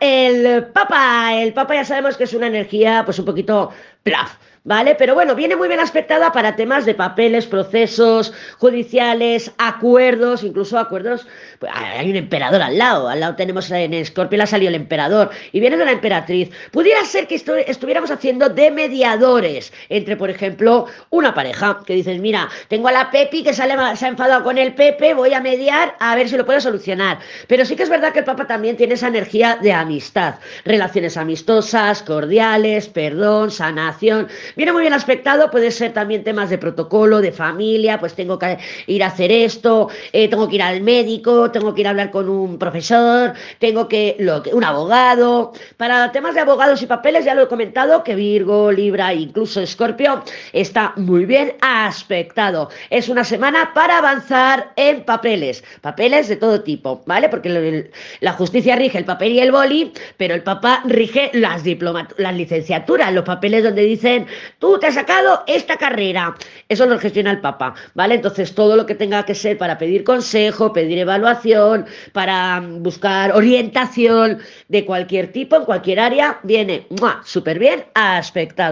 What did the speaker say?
El Papa. El Papa ya sabemos que es una energía pues un poquito plaf. ¿Vale? Pero bueno, viene muy bien aspectada para temas de papeles, procesos judiciales, acuerdos, incluso acuerdos. Pues, hay un emperador al lado, al lado tenemos en Escorpio, ha salido el emperador y viene de la emperatriz. Pudiera ser que estuviéramos haciendo de mediadores entre, por ejemplo, una pareja que dices, mira, tengo a la Pepi que ha, se ha enfadado con el Pepe, voy a mediar a ver si lo puedo solucionar. Pero sí que es verdad que el Papa también tiene esa energía de amistad, relaciones amistosas, cordiales, perdón, sanación. Viene muy bien aspectado, puede ser también temas de protocolo, de familia, pues tengo que ir a hacer esto, eh, tengo que ir al médico, tengo que ir a hablar con un profesor, tengo que, lo, un abogado. Para temas de abogados y papeles ya lo he comentado, que Virgo, Libra incluso Escorpio está muy bien aspectado. Es una semana para avanzar en papeles, papeles de todo tipo, ¿vale? Porque la justicia rige el papel y el boli, pero el papá rige las, las licenciaturas, los papeles donde dicen tú te has sacado esta carrera. Eso lo gestiona el Papa, ¿vale? Entonces, todo lo que tenga que ser para pedir consejo, pedir evaluación, para buscar orientación de cualquier tipo, en cualquier área, viene súper bien aspectado.